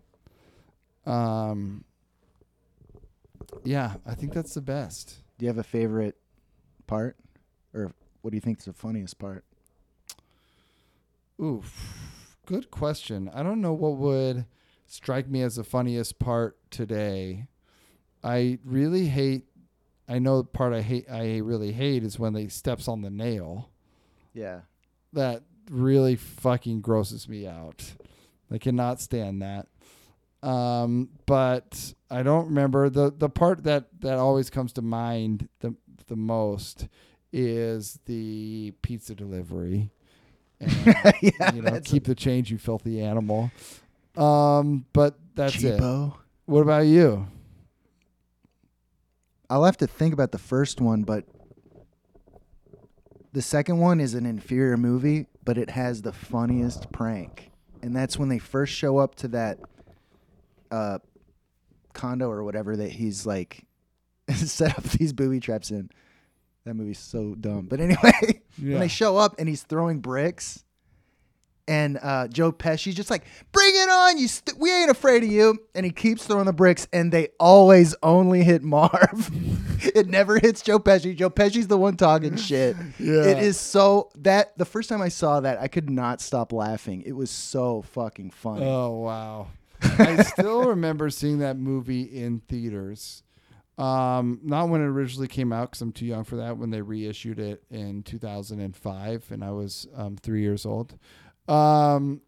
Um. Yeah, I think that's the best. Do you have a favorite part, or what do you think is the funniest part? Oof. Good question. I don't know what would strike me as the funniest part today. I really hate I know the part I hate I really hate is when they steps on the nail. Yeah. That really fucking grosses me out. I cannot stand that. Um, but I don't remember the the part that that always comes to mind the the most is the pizza delivery. And, yeah. you know, keep the change, you filthy animal. Um, but that's it. What about you? I'll have to think about the first one, but the second one is an inferior movie, but it has the funniest prank. And that's when they first show up to that uh, condo or whatever that he's like set up these booby traps in. That movie's so dumb. But anyway, when they show up and he's throwing bricks, and uh, Joe Pesci's just like, "Bring it on, you! St- we ain't afraid of you." And he keeps throwing the bricks, and they always only hit Marv. it never hits Joe Pesci. Joe Pesci's the one talking shit. Yeah. It is so that the first time I saw that, I could not stop laughing. It was so fucking funny. Oh wow! I still remember seeing that movie in theaters. Um, not when it originally came out because I'm too young for that. When they reissued it in 2005, and I was um, three years old. Um,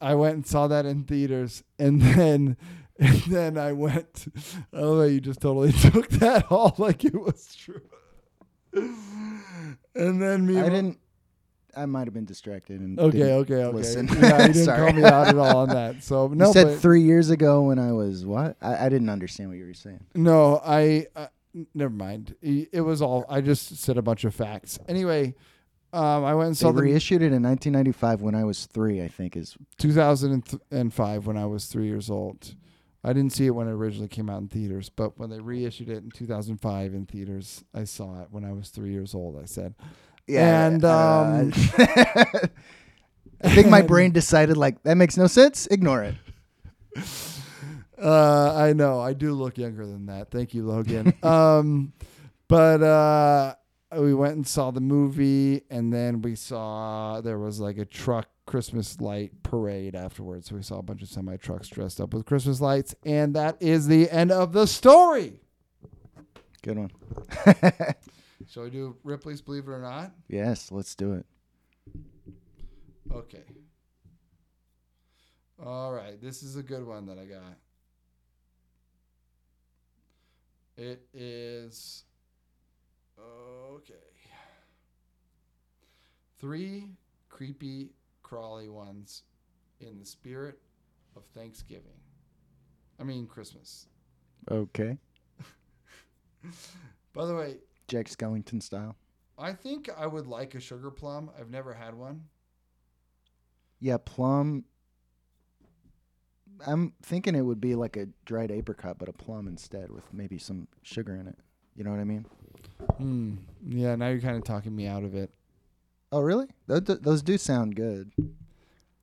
I went and saw that in theaters, and then and then I went. Oh, you just totally took that all like it was true. and then me, I didn't. I might have been distracted and Okay, okay, okay. listen. Yeah, you didn't call me out at all on that. So no, you said three years ago when I was what? I, I didn't understand what you were saying. no, I uh, never mind. It was all I just said a bunch of facts. Anyway, um, I went and They saw the reissued it in 1995 when I was three. I think is 2005 when I was three years old. I didn't see it when it originally came out in theaters, but when they reissued it in 2005 in theaters, I saw it when I was three years old. I said, "Yeah." And, um, I think my brain decided like that makes no sense. Ignore it. Uh, I know. I do look younger than that. Thank you, Logan. um, but uh, we went and saw the movie, and then we saw there was like a truck Christmas light parade afterwards. So we saw a bunch of semi trucks dressed up with Christmas lights, and that is the end of the story. Good one. Shall we do Ripley's Believe It or Not? yes, let's do it. Okay. All right. This is a good one that I got. It is okay. Three creepy, crawly ones in the spirit of Thanksgiving. I mean, Christmas. Okay. By the way, Jack Skellington style. I think I would like a sugar plum. I've never had one. Yeah, plum. I'm thinking it would be like a dried apricot, but a plum instead, with maybe some sugar in it. You know what I mean? Hmm. Yeah, now you're kind of talking me out of it. Oh, really? Those, those do sound good.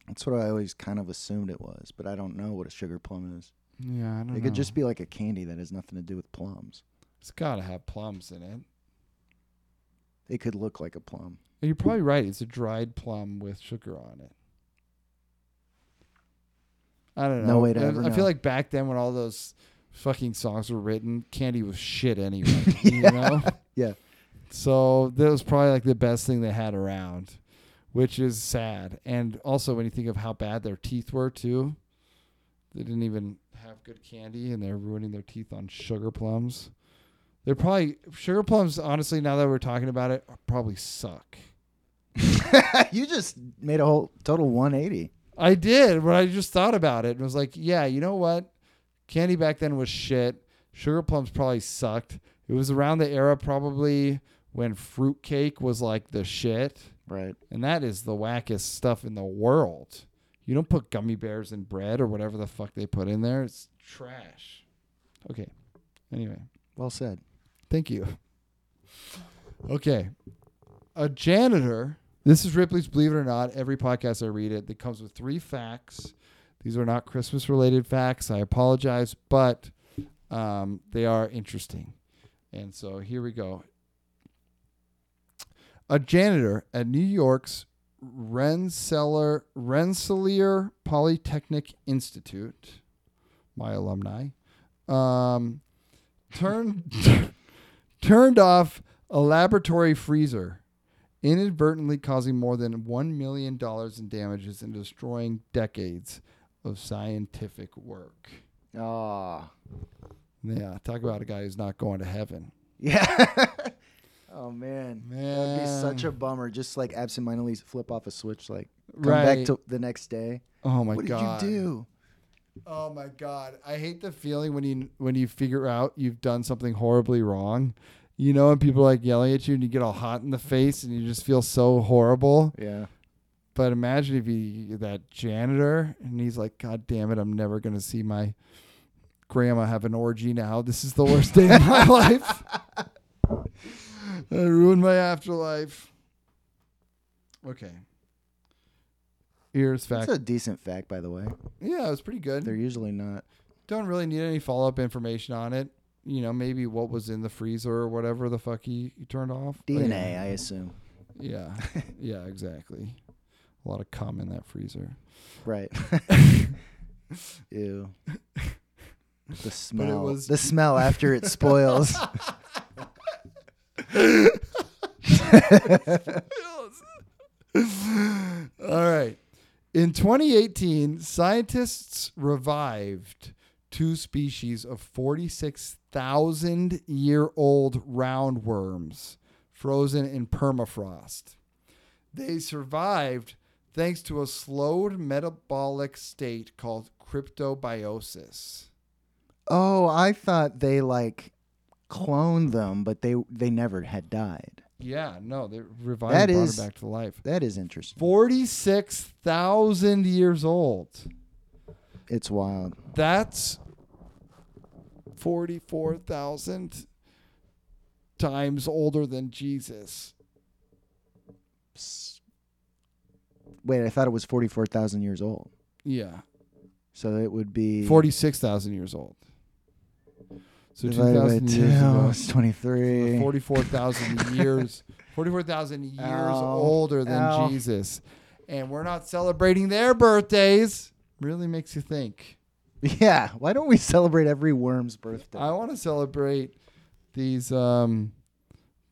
That's what I always kind of assumed it was, but I don't know what a sugar plum is. Yeah, I don't It know. could just be like a candy that has nothing to do with plums. It's got to have plums in it. It could look like a plum. You're probably right. It's a dried plum with sugar on it. I don't know. No way to I, ever I feel like back then when all those fucking songs were written, candy was shit anyway. You Yeah. know? Yeah. So that was probably like the best thing they had around, which is sad. And also when you think of how bad their teeth were too, they didn't even have good candy and they're ruining their teeth on sugar plums. They're probably sugar plums, honestly, now that we're talking about it, probably suck. you just made a whole total 180. I did, but I just thought about it and was like, yeah, you know what? Candy back then was shit. Sugar plums probably sucked. It was around the era probably when fruitcake was like the shit. Right. And that is the wackest stuff in the world. You don't put gummy bears in bread or whatever the fuck they put in there. It's trash. Okay. Anyway, Well said. thank you. Okay. A janitor, this is Ripley's Believe It or Not. Every podcast I read it, that comes with three facts. These are not Christmas related facts. I apologize, but um, they are interesting. And so here we go. A janitor at New York's Rensselaer, Rensselaer Polytechnic Institute, my alumni, um, turned turned off a laboratory freezer, inadvertently causing more than one million dollars in damages and destroying decades of scientific work. Oh. Yeah, talk about a guy who's not going to heaven. Yeah. oh man. That'd be such a bummer. Just like absentmindedly flip off a switch, like come Right. back to the next day. Oh my what god. What did you do? Oh my god, I hate the feeling when you when you figure out you've done something horribly wrong. You know, and people are like yelling at you, and you get all hot in the face, and you just feel so horrible. Yeah. But imagine if you that janitor, and he's like, "God damn it, I'm never gonna see my grandma have an orgy now. This is the worst day of my life. I ruined my afterlife." Okay. Here's fact. That's a decent fact, by the way. yeah, it was pretty good. They're usually not. don't really need any follow up information on it. You know, maybe what was in the freezer or whatever the fuck he, he turned off. DNA, yeah. I assume. Yeah. yeah, exactly. A lot of cum in that freezer. Right. Ew. The smell. was- The smell after it spoils. All right. In 2018, scientists revived two species of 46,000 year old roundworms frozen in permafrost. They survived thanks to a slowed metabolic state called cryptobiosis. Oh, I thought they like cloned them, but they they never had died. Yeah, no, they revived That and brought is- back to life. That is interesting. 46,000 years old. It's wild. That's 44,000 times older than Jesus. Wait, I thought it was forty-four thousand years old. Yeah. So it would be 46,000 years old. So divided by 2,000 two. years ago. It's twenty-three. 44,000 years. 44,000 years Ow. older than Ow. Jesus. And we're not celebrating their birthdays. Really makes you think. Yeah. Why don't we celebrate every worm's birthday? I want to celebrate these um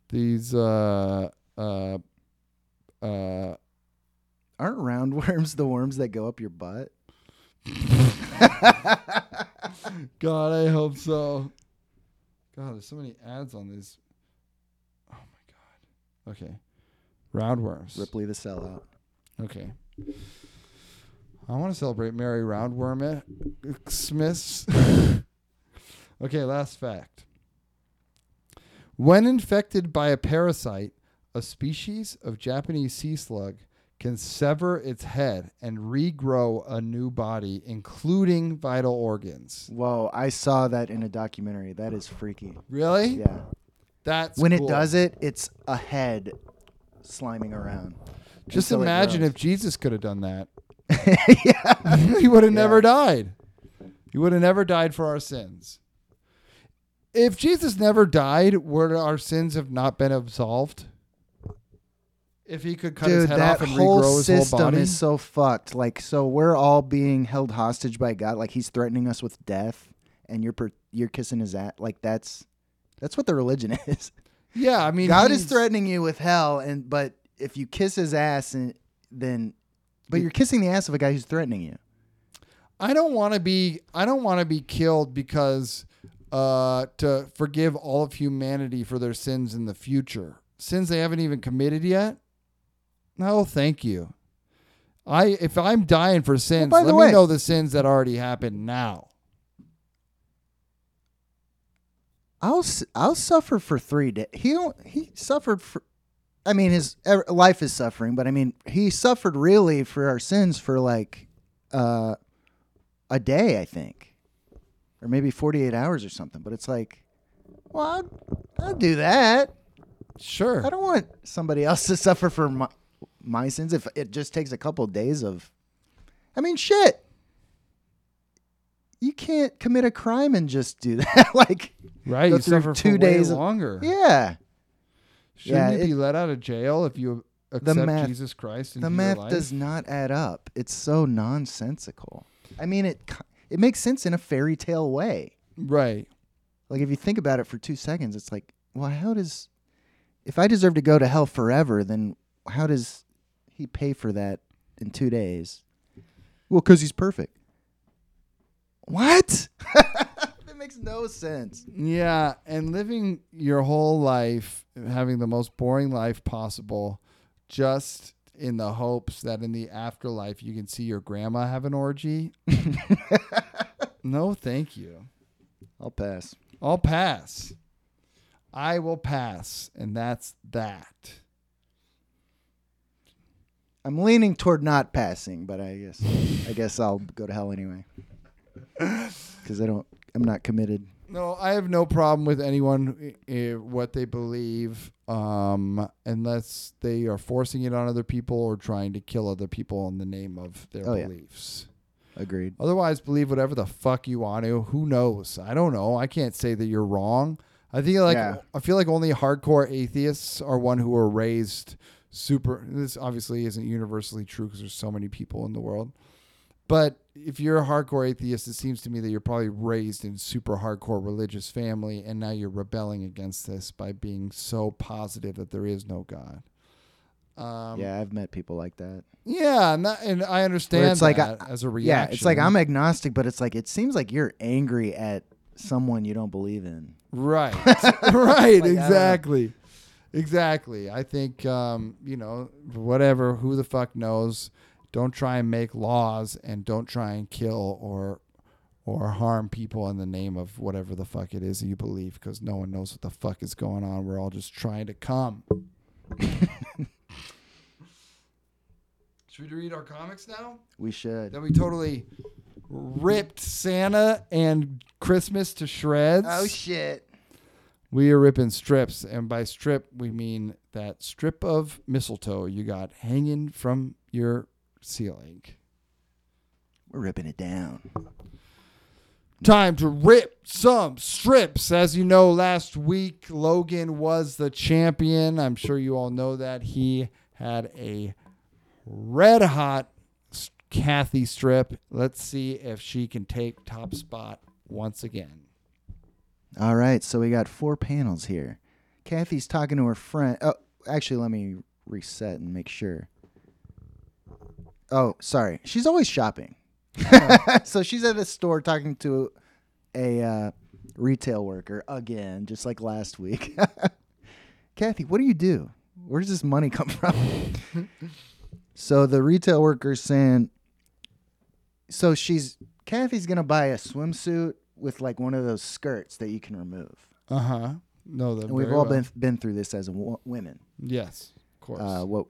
these uh uh uh Aren't roundworms the worms that go up your butt? God, I hope so. God, there's so many ads on these. Oh my god. Okay. Roundworms. Ripley the sellout. Okay. I want to celebrate Mary Roundworm Smiths. okay, last fact. When infected by a parasite, a species of Japanese sea slug can sever its head and regrow a new body, including vital organs. Whoa, I saw that in a documentary. That is freaky. Really? Yeah. That's when cool. it does it, it's a head sliming around. Just imagine if Jesus could have done that. yeah. he would have never died. He would have never died for our sins. If Jesus never died, would our sins have not been absolved? If he could cut his Dude, head that off and whole regrow his whole system body. is so fucked. Like, so we're all being held hostage by God. Like, He's threatening us with death, and you're per- you're kissing His ass. Like, that's that's what the religion is. yeah, I mean, God is threatening you with hell, and but if you kiss His ass, and then, but you're kissing the ass of a guy who's threatening you. I don't want to be I don't want to be killed because uh to forgive all of humanity for their sins in the future. Sins they haven't even committed yet? No, thank you. I if I'm dying for sins, the let way- me know the sins that already happened now. I'll I'll suffer for three days. He don't, he suffered for. I mean, his life is suffering, but I mean, he suffered really for our sins for like uh, a day, I think, or maybe forty eight hours or something. But it's like, well, I'll, I'll do that. Sure. I don't want somebody else to suffer for my, my sins if it just takes a couple days of. I mean, shit. You can't commit a crime and just do that. like, Right, you suffer two for days way of- longer. yeah. Shouldn't Yeah, you it- be let out of jail if you accept math- Jesus Christ into the math life? does not add up. It's so nonsensical. I mean, it it makes sense in a fairy tale way. Right. Like if you think about it for two seconds, it's like, well, how does if I deserve to go to hell forever, then how does he pay for that in two days? Well, because he's perfect. What? that makes no sense. Yeah, and living your whole life having the most boring life possible just in the hopes that in the afterlife you can see your grandma have an orgy. no, thank you. I'll pass. I'll pass. I will pass, and that's that. I'm leaning toward not passing, but I guess I guess I'll go to hell anyway. Because I don't. I'm not committed. No, I have no problem with anyone uh, what they believe, um, unless they are forcing it on other people or trying to kill other people in the name of their Oh, yeah. beliefs. Agreed. Otherwise, believe whatever the fuck you want to. Who knows? I don't know. I can't say that you're wrong. I think like Yeah. I feel like only hardcore atheists are one who are raised super. This obviously isn't universally true because there's so many people in the world. But if you're a hardcore atheist, it seems to me that you're probably raised in super hardcore religious family, and now you're rebelling against this by being so positive that there is no God. Um, yeah, I've met people like that. yeah, and, that, and I understand it's like I- as a reaction. Yeah, it's like I'm agnostic, but it's like it seems like you're angry at someone you don't believe in. Right. right. Like, exactly. Exactly. I think, um, you know, whatever, who the fuck knows. Don't try and make laws and don't try and kill or or harm people in the name of whatever the fuck it is that you believe because no one knows what the fuck is going on. We're all just trying to come. Should we read our comics now? We should. That we totally ripped Santa and Christmas to shreds. Oh shit! We are ripping strips, and by strip we mean that strip of mistletoe you got hanging from your ceiling. We're ripping it down. Time to rip some strips. As you know, last week Logan was the champion. I'm sure you all know that he had a red hot Cathy strip. Let's see if she can take top spot once again. All right, so we got four panels here. Cathy's talking to her friend. Oh, actually, let me reset and make sure. Oh, sorry. She's always shopping. so she's at a store talking to a uh, retail worker again, just like last week. Cathy, what do you do? Where does this money come from? so the retail worker's saying, so she's Cathy's gonna buy a swimsuit with like one of those skirts that you can remove. Uh huh. No, that And we've all well. been been through this as wo- women. Yes, of course. Uh, what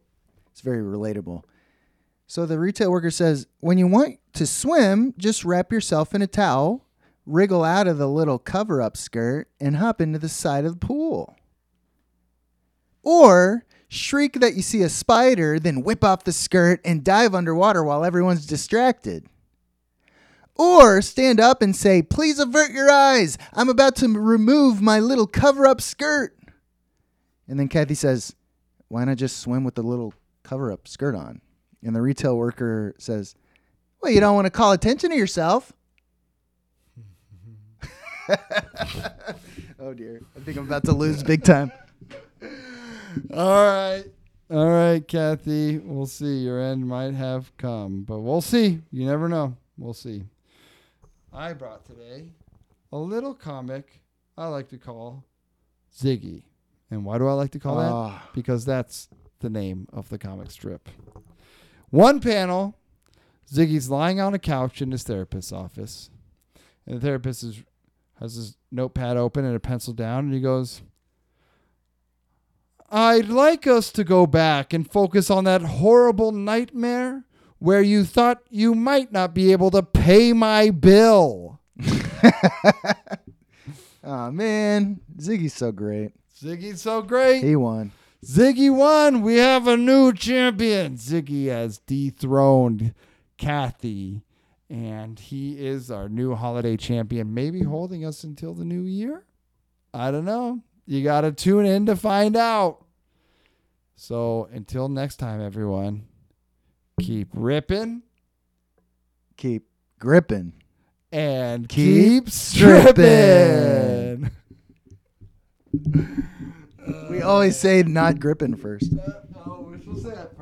it's very relatable. So the retail worker says, when you want to swim, just wrap yourself in a towel, wriggle out of the little cover-up skirt, and hop into the side of the pool. Or shriek that you see a spider, then whip off the skirt and dive underwater while everyone's distracted. Or stand up and say, Please avert your eyes. I'm about to remove my little cover up skirt. And then Cathy says, why not just swim with the little cover up skirt on? And the retail worker says, Well, you don't want to call attention to yourself. oh dear. I think I'm about to lose big time. All right. All right, Cathy. We'll see. Your end might have come, but we'll see. You never know. We'll see. I brought today a little comic I like to call Ziggy. And why do I like to call that? Ah, Because that's the name of the comic strip. One panel Ziggy's lying on a couch in his therapist's office. And the therapist is, has his notepad open and a pencil down, and he goes, I'd like us to go back and focus on that horrible nightmare where you thought you might not be able to pay my bill. Aw, man. Ziggy's so great. Ziggy's so great. He won. Ziggy won. We have a new champion. Ziggy has dethroned Cathy, and he is our new holiday champion, maybe holding us until the new year. I don't know. You got to tune in to find out. So until next time, everyone, keep ripping Keep gripping. and Keep keep, stripping. We always say not gripping first. oh, we're supposed to say that first?